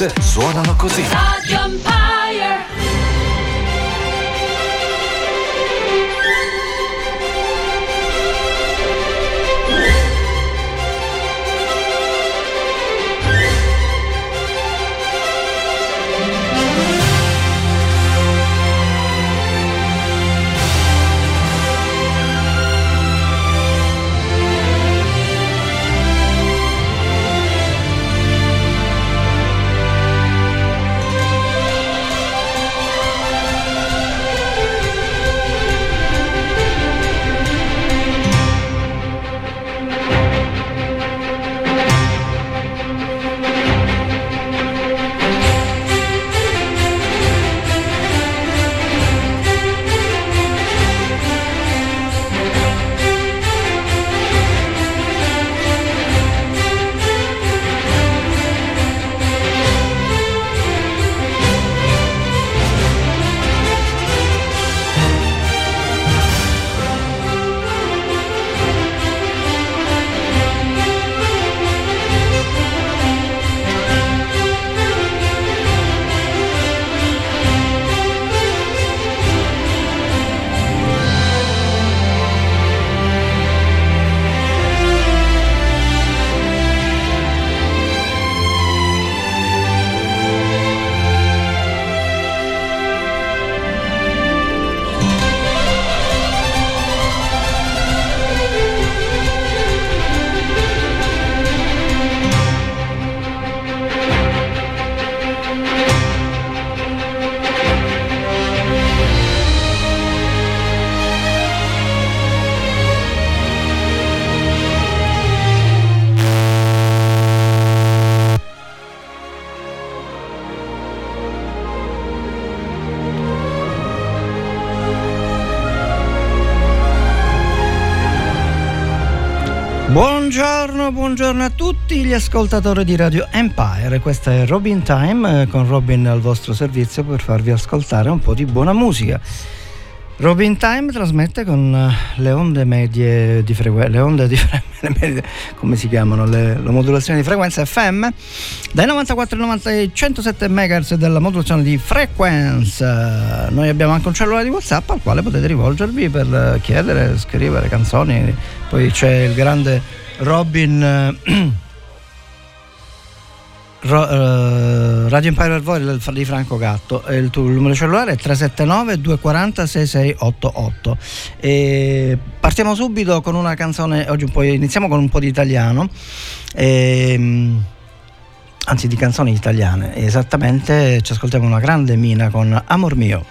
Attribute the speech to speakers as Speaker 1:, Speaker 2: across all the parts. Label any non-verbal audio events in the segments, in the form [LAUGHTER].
Speaker 1: hit suonano così.
Speaker 2: Radio Empire.
Speaker 3: Tutti gli ascoltatori di Radio Empire. Questa è Robin Time eh, con Robin al vostro servizio per farvi ascoltare un po' di buona musica. Robin Time trasmette con eh, le onde medie di frequenza, le onde di [LAUGHS] frequenza, come si chiamano, le, la modulazione di frequenza FM dai 94 ai 90 107 MHz della modulazione di frequenza. Noi abbiamo anche un cellulare di WhatsApp al quale potete rivolgervi per chiedere, scrivere canzoni. Poi c'è il grande Robin eh, [CLEARS THROAT] Ro, eh, Radio Empire Voi di Franco Gatto. Il, tuo, numero cellulare è 379 240 6688 e partiamo subito con una canzone oggi un po' iniziamo con un po' di italiano. E, anzi di canzoni italiane. Esattamente ci ascoltiamo una grande mina con Amor mio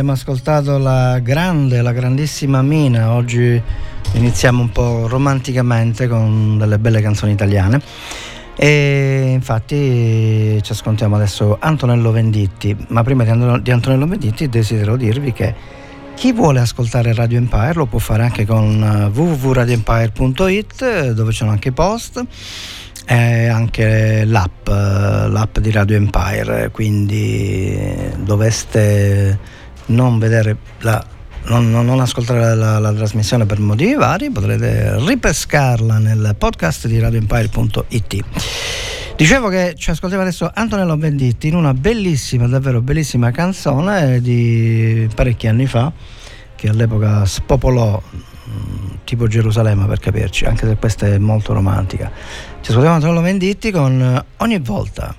Speaker 3: abbiamo ascoltato la grande, la grandissima Mina. Oggi iniziamo un po' romanticamente con delle belle canzoni italiane. E infatti ci ascoltiamo adesso Antonello Venditti. Ma prima di, Anto- di Antonello Venditti desidero dirvi che chi vuole ascoltare Radio Empire lo può fare anche con eh, www.radioempire.it dove sono anche i post e anche l'app, eh, l'app di Radio Empire, quindi eh, doveste non vedere la non, non- non ascoltare la, la trasmissione per motivi vari, potrete ripescarla nel podcast di radioempire.it. Dicevo che ci ascoltiamo adesso Antonello Venditti in una bellissima, davvero bellissima canzone di parecchi anni fa, che all'epoca spopolò mm, tipo Gerusalemme per capirci, anche se questa è molto romantica. Ci ascoltiamo Antonello Venditti con Ogni volta.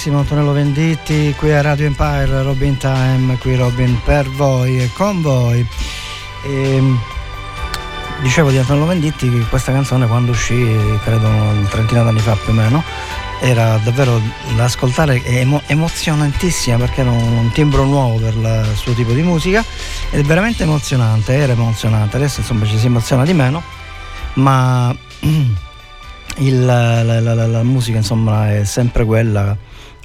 Speaker 3: Grandissimo Antonello Venditti qui a Radio Empire, Robin Time, qui Robin per voi e con voi. E, ehm, dicevo di Antonello Venditti che questa canzone quando uscì, credo un trentina d'anni fa più o meno, era davvero da ascoltare emo- emozionantissima perché era un timbro nuovo per il suo tipo di musica ed è veramente emozionante, era emozionante, adesso insomma ci si emoziona di meno, ma [CLEARS THROAT] il, la, la, la, la, musica insomma è sempre quella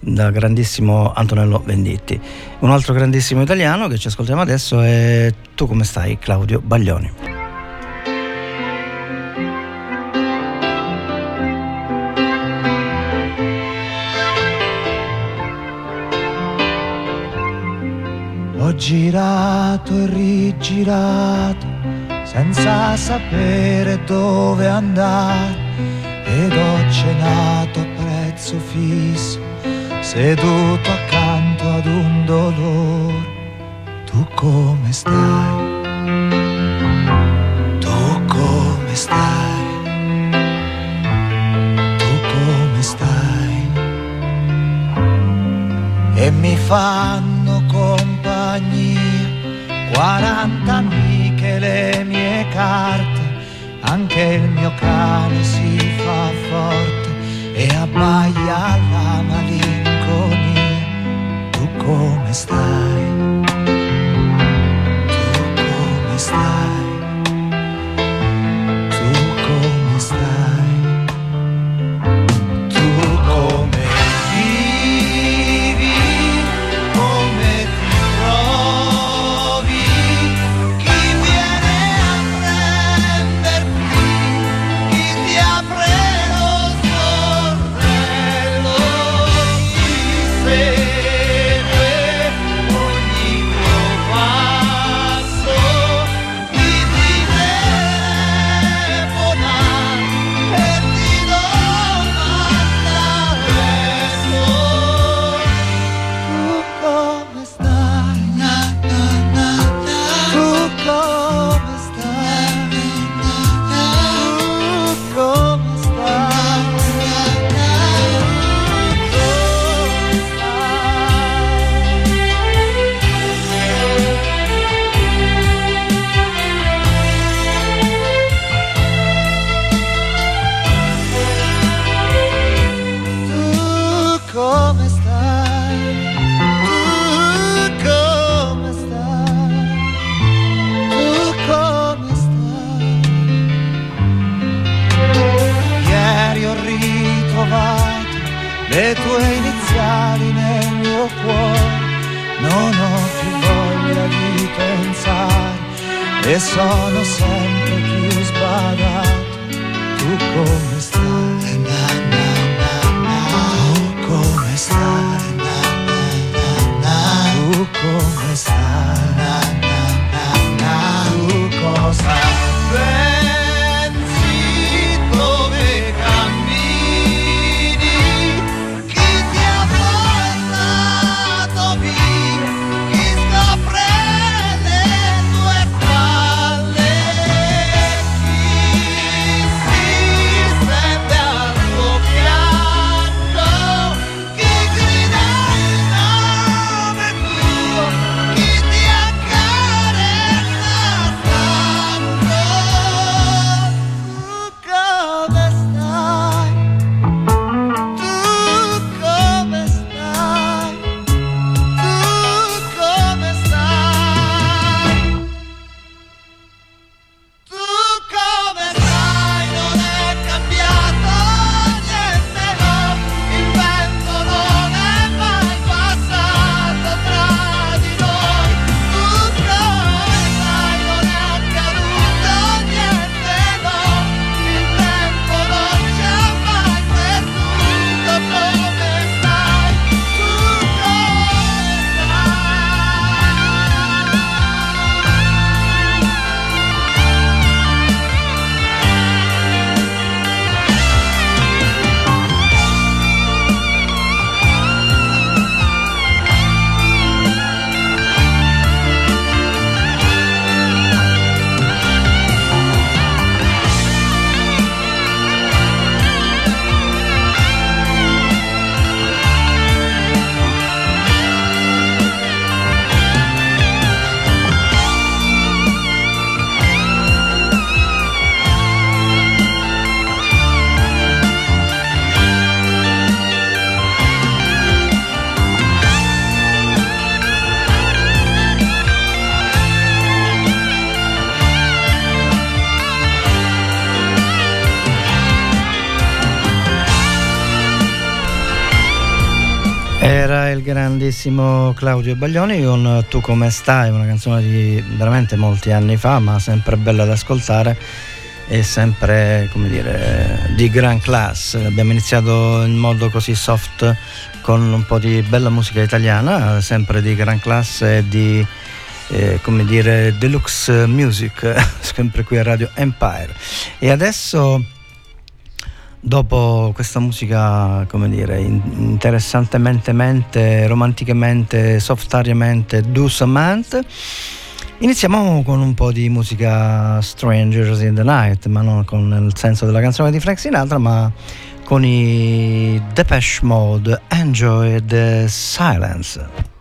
Speaker 3: da grandissimo Antonello Venditti. Un altro grandissimo italiano che ci ascoltiamo adesso è Tu come stai Claudio Baglioni.
Speaker 4: Ho girato e rigirato senza sapere dove andare ed ho cenato a prezzo fisso, seduto accanto ad un dolore. Tu come stai? Tu come stai? Tu come stai? E mi fanno compagnia 40 amiche le mie carte anche il mio cane si fa forte e abbaia la malinconia. Come stai? Tu come stai?
Speaker 5: Grandissimo Claudio Baglioni con Tu come stai, una canzone di veramente molti anni fa, ma sempre bella da ascoltare e sempre come dire di gran class. Abbiamo iniziato in modo così soft con un po' di bella musica italiana, sempre di gran class e di eh, come dire deluxe music, [LAUGHS] sempre qui a Radio Empire. E adesso dopo questa musica, come dire, interessantemente, romanticamente, softariamente, doucement, iniziamo con un po' di musica Strangers in the Night, ma non con il senso della canzone di Frank Sinatra, ma con i Depeche Mode, Enjoy the Silence.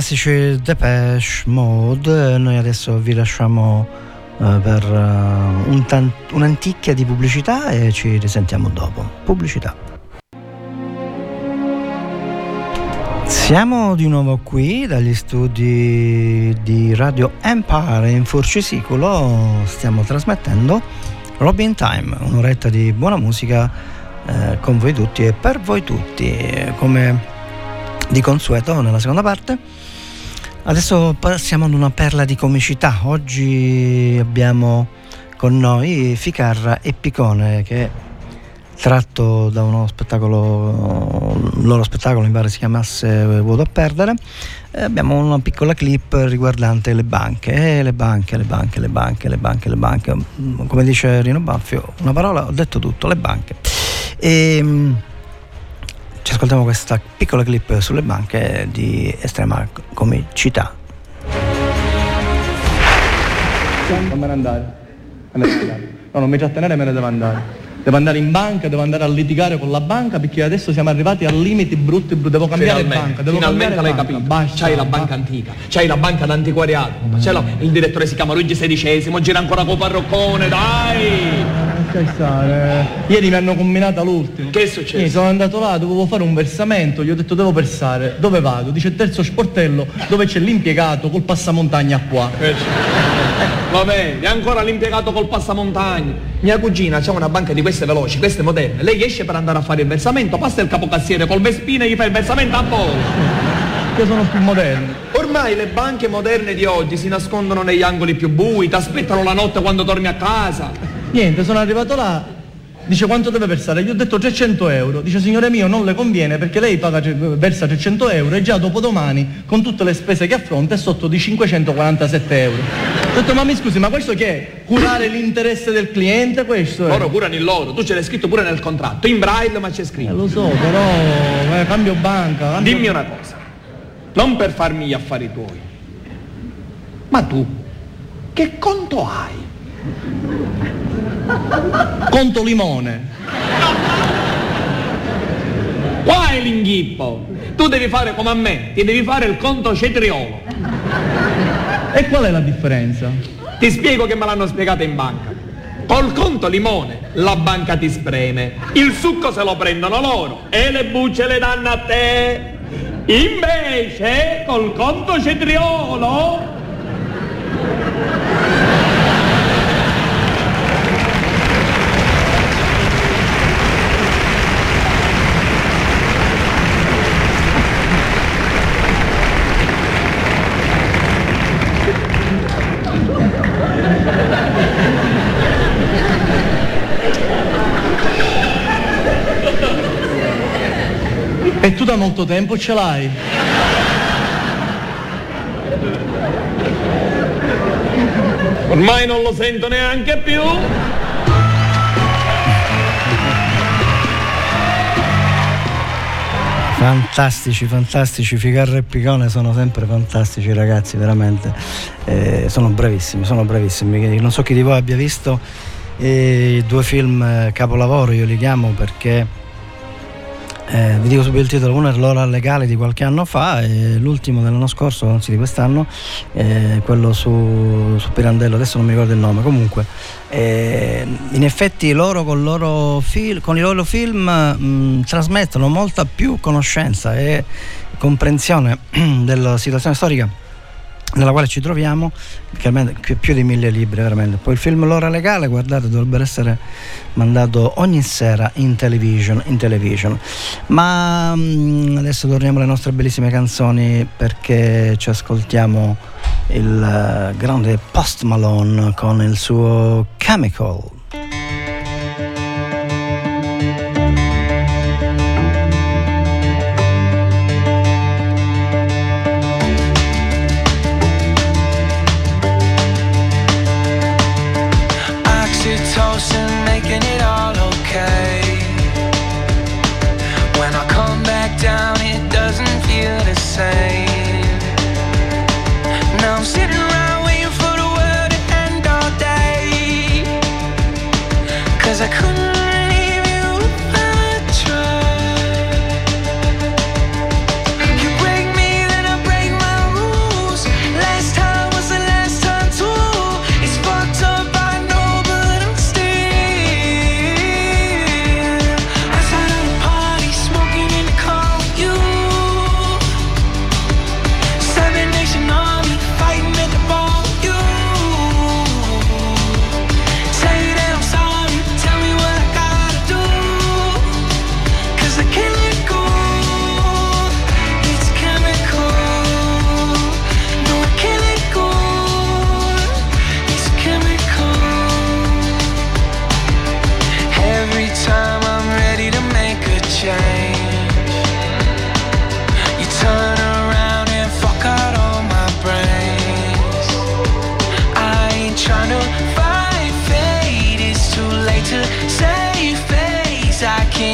Speaker 3: Fantastici Depeche Mode, noi adesso vi lasciamo uh, per uh, un tan- un'anticchia di pubblicità e ci risentiamo dopo. Pubblicità. Siamo di nuovo qui dagli studi di Radio Empire in Furcisicolo, stiamo trasmettendo Robin Time, un'oretta di buona musica eh, con voi tutti e per voi tutti, come di consueto nella seconda parte. Adesso passiamo ad una perla di comicità. Oggi abbiamo con noi Ficarra e Picone che tratto da uno spettacolo, loro spettacolo mi pare si chiamasse Vuoto a perdere. E abbiamo una piccola clip riguardante le banche, eh, le banche, le banche, le banche, le banche, le banche. Come dice Rino Baffio, una parola, ho detto tutto, le banche. E, ehm, ci ascoltiamo questa piccola clip sulle banche di estrema comicità.
Speaker 6: Non me ne andare. No, non mi trattenere, me ne devo andare. Devo andare in banca, devo andare a litigare con la banca perché adesso siamo arrivati a limiti brutti, brutti. devo cambiare
Speaker 7: finalmente,
Speaker 6: banca, devo
Speaker 7: finalmente
Speaker 6: cambiare
Speaker 7: l'hai
Speaker 6: banca.
Speaker 7: capito.
Speaker 6: Basta,
Speaker 7: c'hai la banca antica, c'hai la banca d'antiquariato, ma c'è la- il direttore si chiama Luigi XVI, gira ancora con parroccone, dai!
Speaker 6: Che stare. Ieri mi hanno combinata l'ultimo.
Speaker 7: Che è successo?
Speaker 6: Ieri sono andato là, dovevo fare un versamento, gli ho detto devo versare. Dove vado? Dice terzo sportello, dove c'è l'impiegato col passamontagna qua.
Speaker 7: Va bene, è ancora l'impiegato col passamontagna. Mia cugina c'ha una banca di queste veloci, queste moderne. Lei esce per andare a fare il versamento, passa il capocassiere col vespino e gli fa il versamento a posto.
Speaker 6: Io sono più moderno.
Speaker 7: Ormai le banche moderne di oggi si nascondono negli angoli più bui, ti aspettano la notte quando torni a casa.
Speaker 6: Niente, sono arrivato là, dice quanto deve versare? Gli ho detto 300 euro. Dice signore mio non le conviene perché lei paga, versa 300 euro e già dopodomani con tutte le spese che affronta è sotto di 547 euro. Ho detto ma mi scusi ma questo che è? Curare l'interesse del cliente questo è?
Speaker 7: Loro curano il loro, tu ce l'hai scritto pure nel contratto, in braille ma c'è
Speaker 6: Eh,
Speaker 7: scritto.
Speaker 6: lo so però eh, cambio banca. cambio-
Speaker 7: Dimmi una cosa, non per farmi gli affari tuoi, ma tu che conto hai?
Speaker 6: Conto limone.
Speaker 7: Qua è l'inghippo. Tu devi fare come a me, ti devi fare il conto cetriolo.
Speaker 6: E qual è la differenza?
Speaker 7: Ti spiego che me l'hanno spiegato in banca. Col conto limone la banca ti spreme, il succo se lo prendono loro e le bucce le danno a te. Invece col conto cetriolo
Speaker 6: molto tempo ce l'hai?
Speaker 7: ormai non lo sento neanche più.
Speaker 3: Fantastici, fantastici, Ficarra e Picone sono sempre fantastici ragazzi, veramente. Eh, sono bravissimi, sono bravissimi. Non so chi di voi abbia visto eh, i due film eh, capolavoro, io li chiamo perché eh, vi dico subito il titolo, uno è l'ora legale di qualche anno fa e l'ultimo dell'anno scorso, anzi di quest'anno, eh, quello su, su Pirandello, adesso non mi ricordo il nome, comunque eh, in effetti loro con, loro fil- con i loro film mh, trasmettono molta più conoscenza e comprensione [CLEARS THROAT] della situazione storica nella quale ci troviamo, che più di mille libri veramente. Poi il film L'ora legale, guardate, dovrebbe essere mandato ogni sera in television, in television. Ma mm, adesso torniamo alle nostre bellissime canzoni perché ci ascoltiamo il eh, grande Post Malone con il suo Chemical.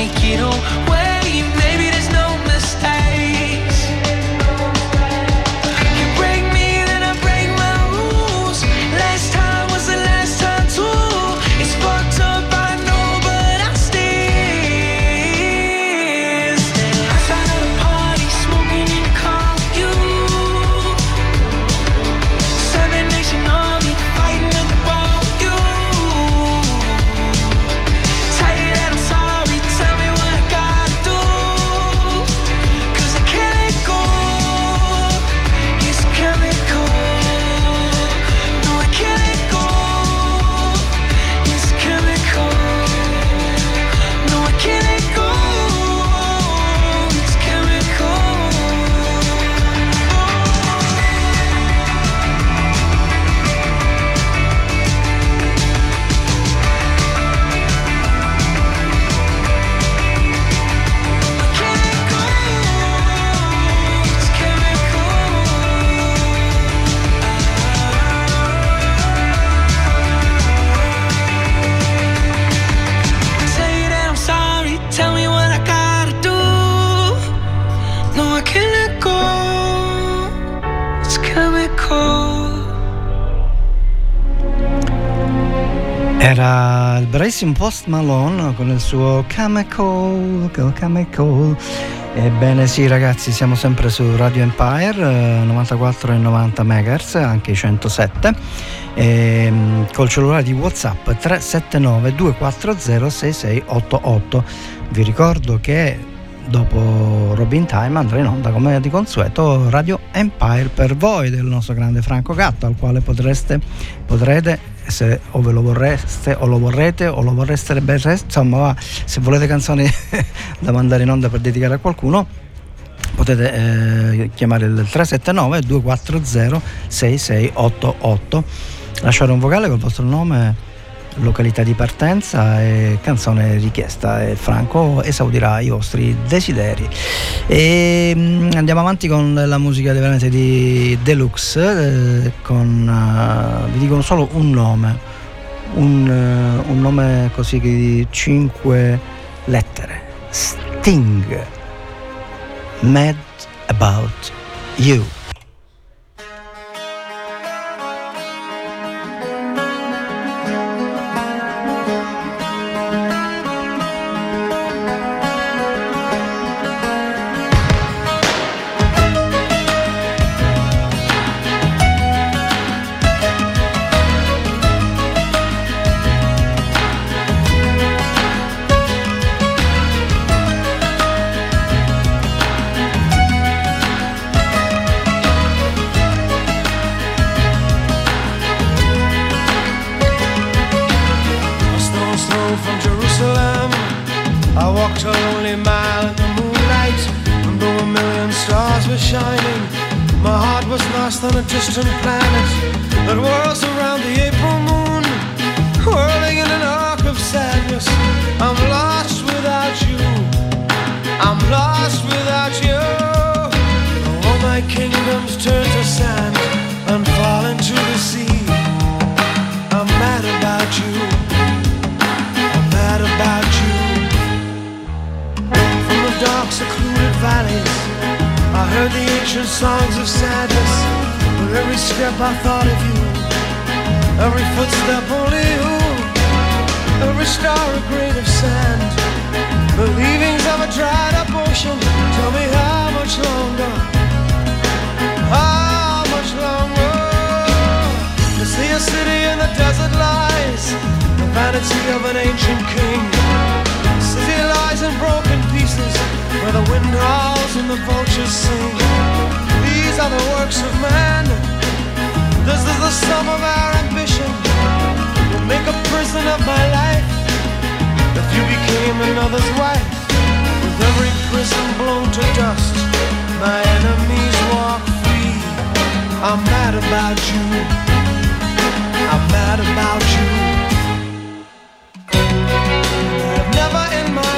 Speaker 8: take it away
Speaker 3: Bravissimo Post Malone con il suo Chemical, Chemical. Ebbene sì ragazzi, siamo sempre su Radio Empire, eh, 94 e 90 MHz, anche i 107, ehm, col cellulare di Whatsapp 379 240 6688. Vi ricordo che dopo Robin Time andrà in onda come di consueto Radio Empire per voi del nostro grande Franco Gatto al quale potreste potrete se o ve lo vorreste o lo vorrete o lo vorreste berreste, insomma va, se volete canzoni [LAUGHS] da mandare in onda per dedicare a qualcuno potete eh, chiamare il 379 240 6688 lasciare un vocale col vostro nome località di partenza e canzone richiesta. E Franco esaudirà i vostri desideri. E mm, andiamo avanti con la musica veramente di Deluxe eh, con eh, vi dicono solo un nome. Un, eh, un nome così di cinque lettere. Sting. Mad About You
Speaker 9: on a distant planet that whirls around the April moon, whirling in an arc of sadness. I'm lost without you. I'm lost without you. All my kingdoms turn to sand and fall into the sea. I'm mad about you. I'm mad about you. From the dark, secluded valleys, I heard the ancient songs of sadness. Every step, I thought of you. Every footstep, only you. Every star, a grain of sand. The leavings of a dried up ocean. Tell me how much longer? How much longer? To see a city in the desert lies, the vanity of an ancient king. City lies in broken pieces, where the wind howls and the vultures sing. These are the works of man. This is the sum of our ambition. You make a prison of my life. If you became another's wife, with every prison blown to dust, my enemies walk free. I'm mad about you. I'm mad about you. I've never in my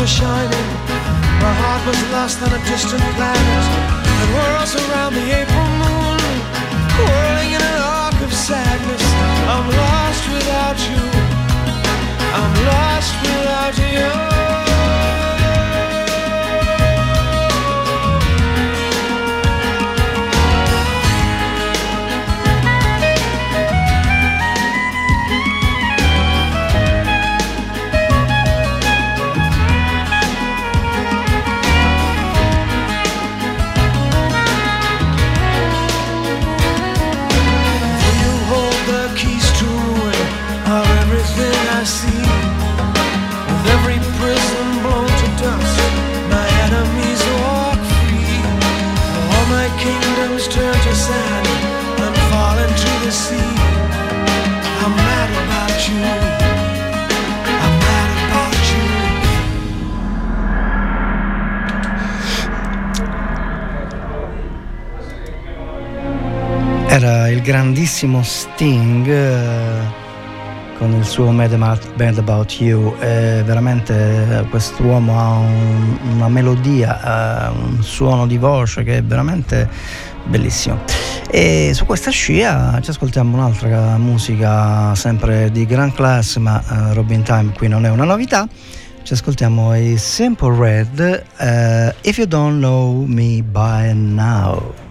Speaker 9: was shining. My heart was lost on a distant planet. And whirls around the April moon, whirling in an arc of sadness. I'm lost without you. I'm lost without you.
Speaker 10: il grandissimo Sting eh, con il suo Mad About, Mad About You. È veramente eh, quest'uomo ha un, una melodia, un suono di voce che è veramente bellissimo. E su questa scia ci ascoltiamo un'altra musica sempre di gran classe, ma eh, Robin Time qui non è una novità ci ascoltiamo i Simple Red uh, If You Don't Know Me By Now.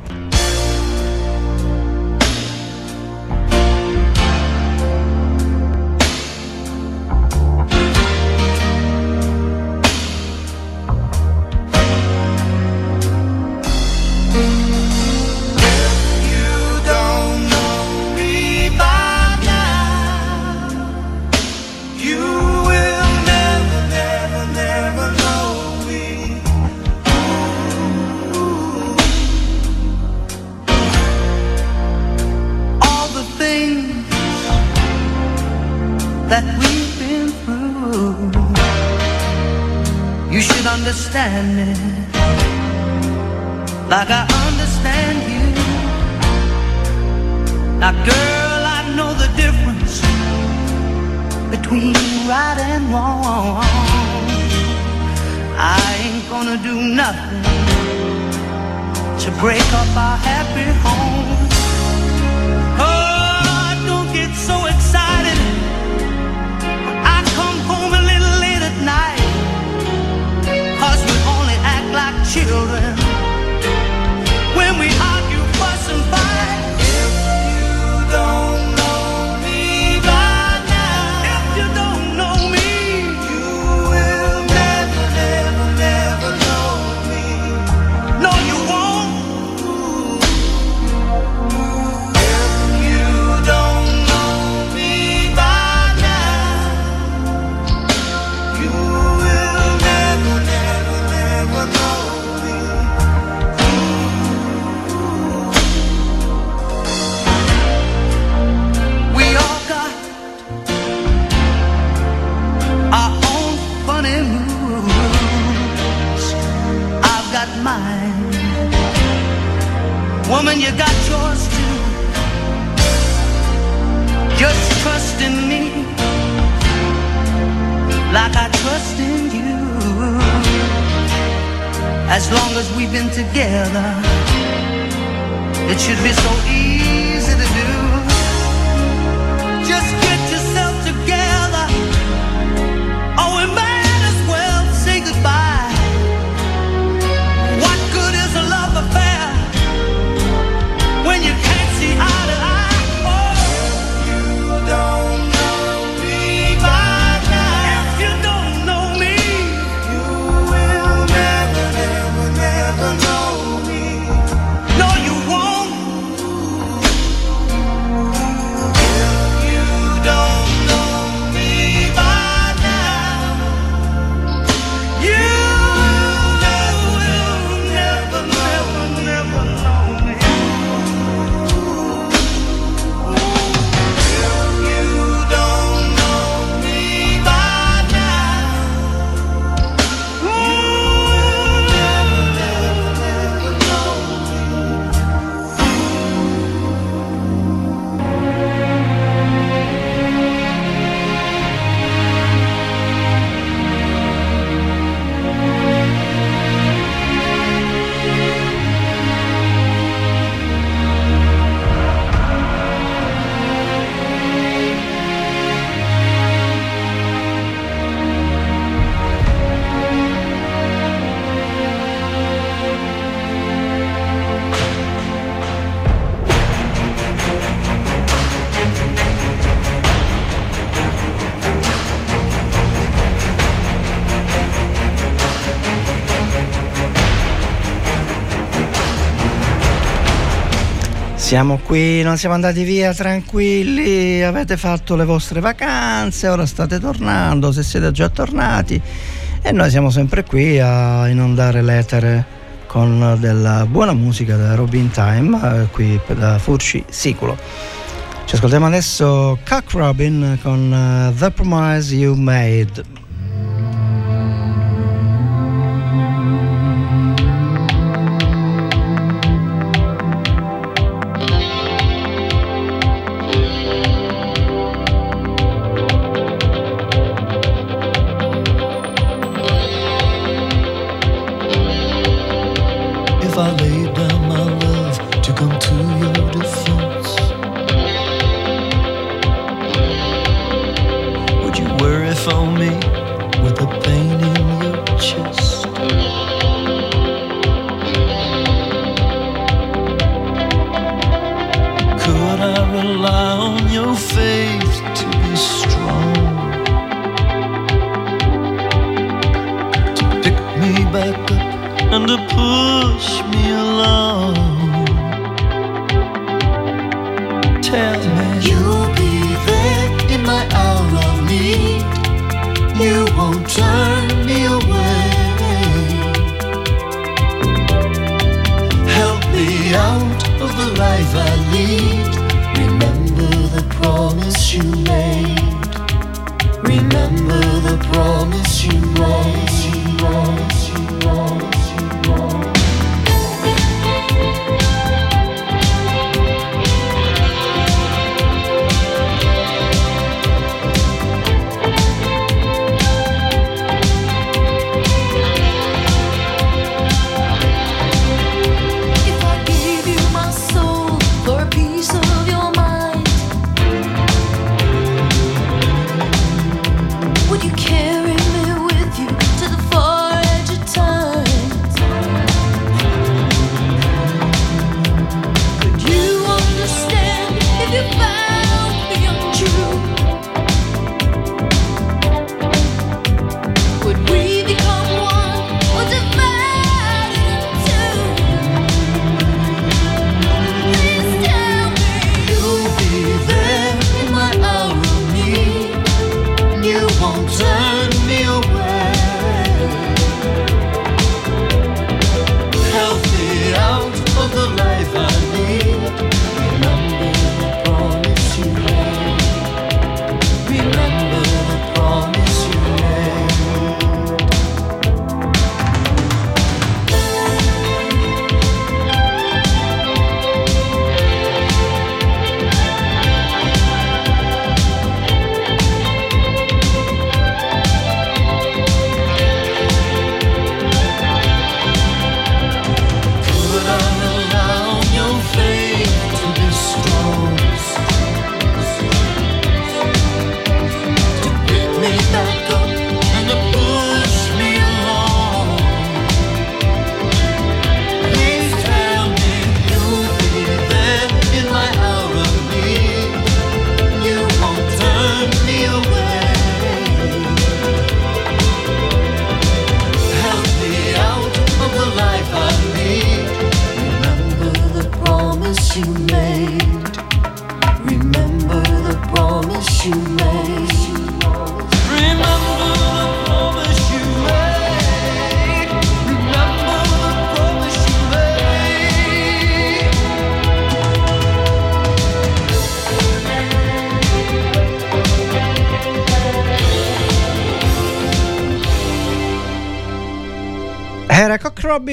Speaker 3: Siamo qui, non siamo andati via tranquilli, avete fatto le vostre vacanze, ora state tornando, se siete già tornati e noi siamo sempre qui a inondare l'etere con della buona musica da Robin Time, eh, qui da Furci Siculo. Ci ascoltiamo adesso Cock Robin con eh, The Promise You Made.
Speaker 11: Push me along. Tell me you'll be there in my hour of need. You won't turn me away. Help me out of the life I lead. Remember the promise you made. Remember the promise you made.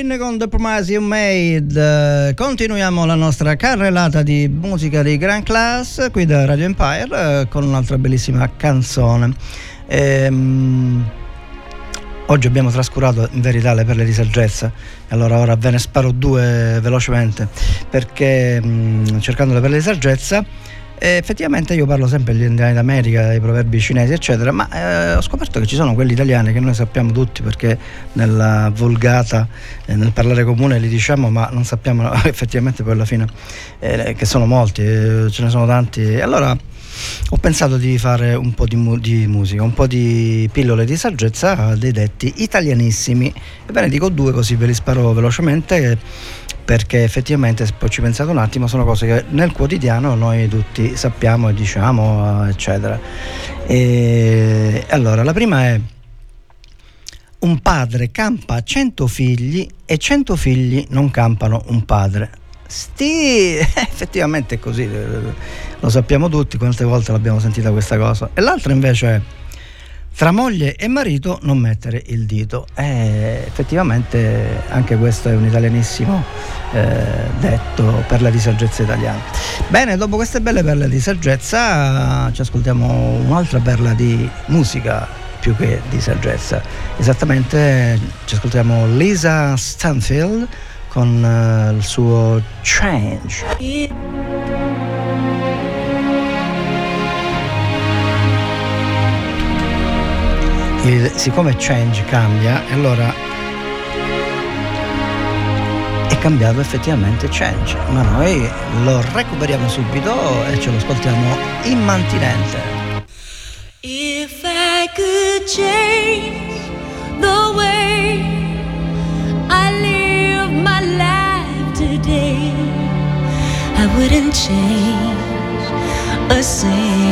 Speaker 3: Robin con The Promise You Made. Continuiamo la nostra carrellata di musica di Grand Class qui da Radio Empire eh, con un'altra bellissima canzone. Ehm, oggi abbiamo trascurato in verità le perle di saggezza, allora ora ve ne sparo due velocemente perché mh, cercando le perle di saggezza eh, effettivamente io parlo sempre degli indiani d'America, dei proverbi cinesi, eccetera, ma eh, ho scoperto che ci sono quelli italiani che noi sappiamo tutti perché nella volgata, eh, nel parlare comune li diciamo, ma non sappiamo [LAUGHS] effettivamente poi alla fine eh, che sono molti, eh, ce ne sono tanti. Allora ho pensato di fare un po' di, mu- di musica, un po' di pillole di saggezza dei detti italianissimi. Ebbene, dico due così ve li sparo velocemente perché effettivamente se poi ci pensate un attimo sono cose che nel quotidiano noi tutti sappiamo e diciamo eccetera e allora la prima è un padre campa 100 figli e 100 figli non campano un padre Sti, [LAUGHS] effettivamente è così, eh, lo sappiamo tutti, quante volte l'abbiamo sentita questa cosa. E l'altra invece è tra moglie e marito non mettere il dito. E effettivamente anche questo è un italianissimo eh, detto perle di saggezza italiana. Bene, dopo queste belle perle di saggezza ci ascoltiamo un'altra perla di musica più che di saggezza. Esattamente ci ascoltiamo Lisa Stanfield con eh, il suo Change. Il- siccome Change cambia, allora è cambiato effettivamente Change, ma noi lo recuperiamo subito e ce lo ascoltiamo immantinente.
Speaker 2: If I could change the way change a single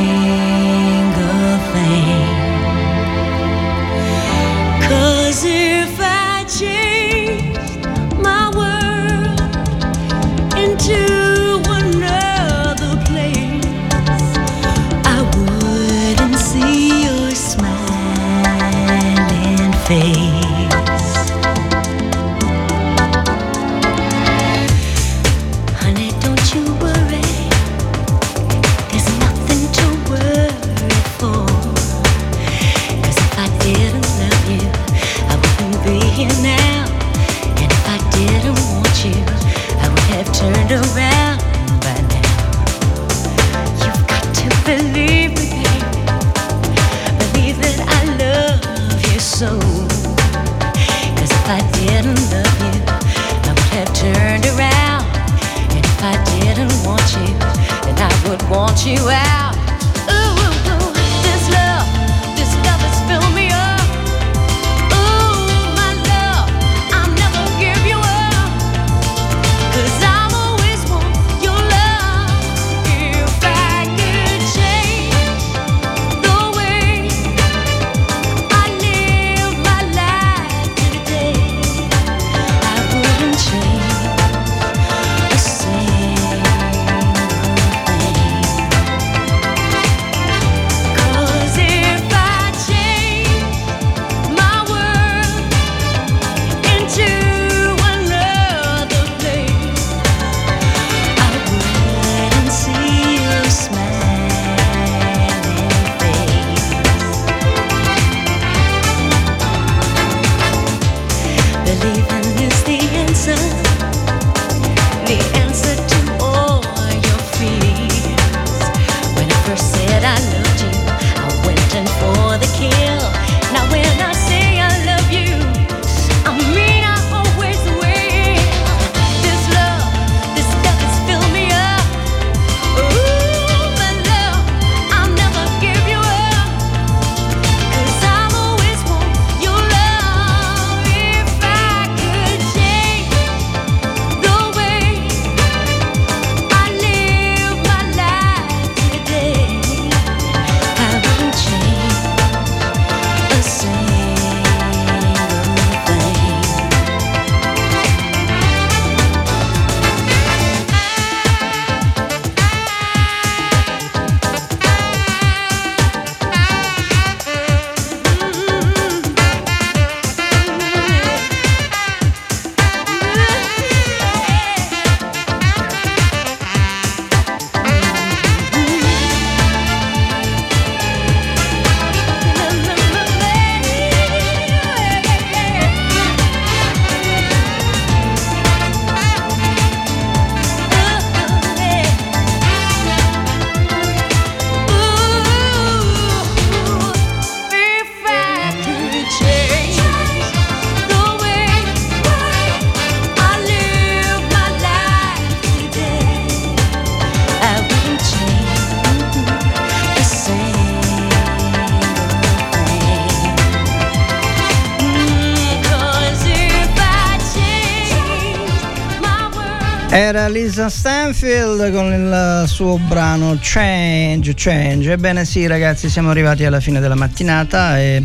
Speaker 3: Era Lisa Stanfield con il suo brano Change, Change. Ebbene sì ragazzi, siamo arrivati alla fine della mattinata e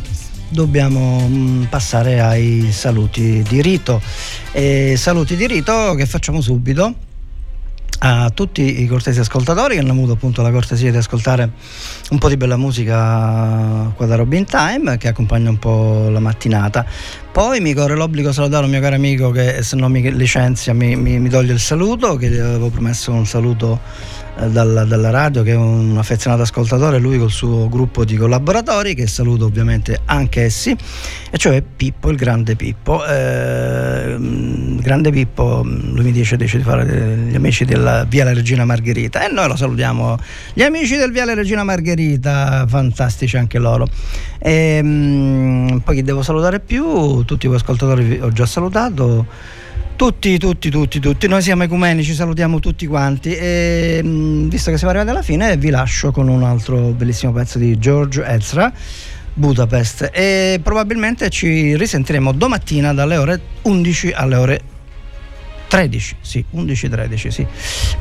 Speaker 3: dobbiamo mm, passare ai saluti di rito. E saluti di rito che facciamo subito a tutti i cortesi ascoltatori che hanno avuto appunto la cortesia di ascoltare un po' di bella musica qua da Robin Time che accompagna un po' la mattinata. Poi mi corre l'obbligo salutare un mio caro amico che se non mi licenzia mi, mi, mi toglie il saluto, che gli avevo promesso un saluto dalla, dalla radio, che è un affezionato ascoltatore, lui col suo gruppo di collaboratori, che saluto ovviamente anche essi, e cioè Pippo, il grande Pippo. Eh, grande Pippo, lui mi dice, dice di fare gli amici della Viale Regina Margherita e noi lo salutiamo. Gli amici del Viale Regina Margherita, fantastici anche loro. E, mh, poi chi devo salutare più? Tutti voi ascoltatori ho già salutato. Tutti, tutti, tutti, tutti. Noi siamo ecumenici, salutiamo tutti quanti. E mh, visto che siamo arrivati alla fine, vi lascio con un altro bellissimo pezzo di George Ezra. Budapest e probabilmente ci risentiremo domattina dalle ore 11 alle ore 13, sì, 11-13, sì.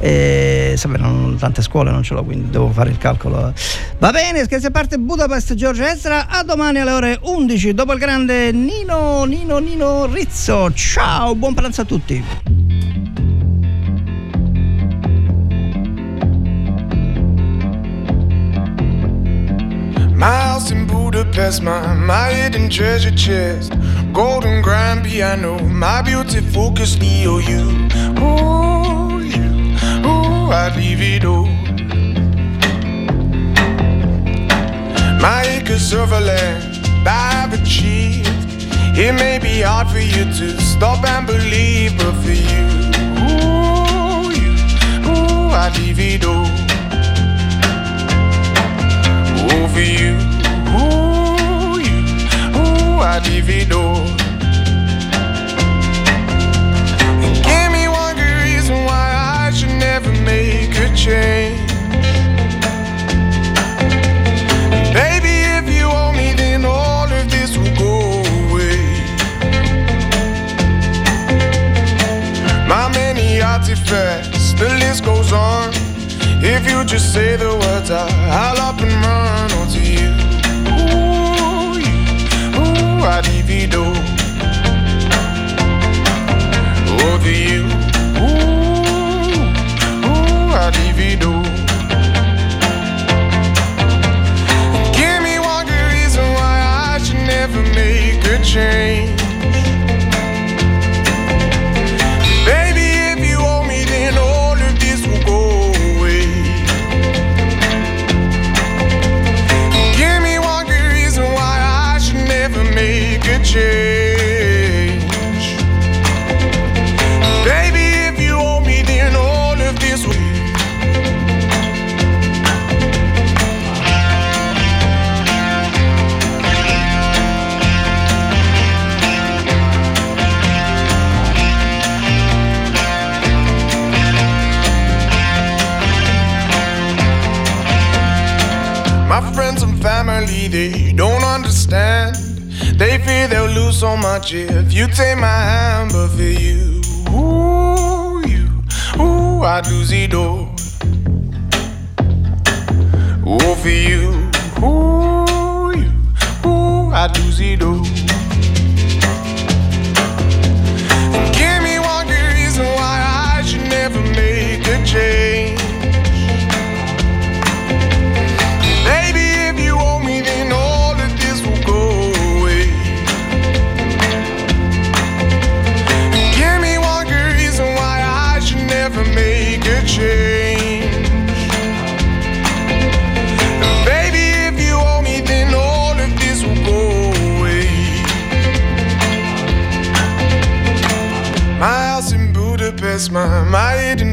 Speaker 3: E, sapete, non, tante scuole non ce l'ho, quindi devo fare il calcolo. Va bene, scherzi a parte Budapest, Giorgio Ezra, a domani alle ore 11, dopo il grande Nino, Nino, Nino Rizzo. Ciao, buon pranzo a tutti.
Speaker 12: In Budapest, my, my hidden treasure chest. Golden grand piano, my beauty focused EOU. Ooh, you, ooh, I'd leave it all. My acres of land I've achieved. It may be hard for you to stop and believe, but for you, ooh, you, ooh, I'd leave it all. For you, ooh, you, ooh, it all. Give me one good reason why I should never make a change. Baby, if you owe me, then all of this will go away. My many artifacts, the list goes on. If you just say the words, I, I'll up and run Do. You, ooh, ooh, I'd. Give me one good reason why I should never make a change. So much if you take my hand, but for you, ooh, you, ooh, I'd lose it all. Ooh, for you, ooh, you, ooh, I'd lose it all.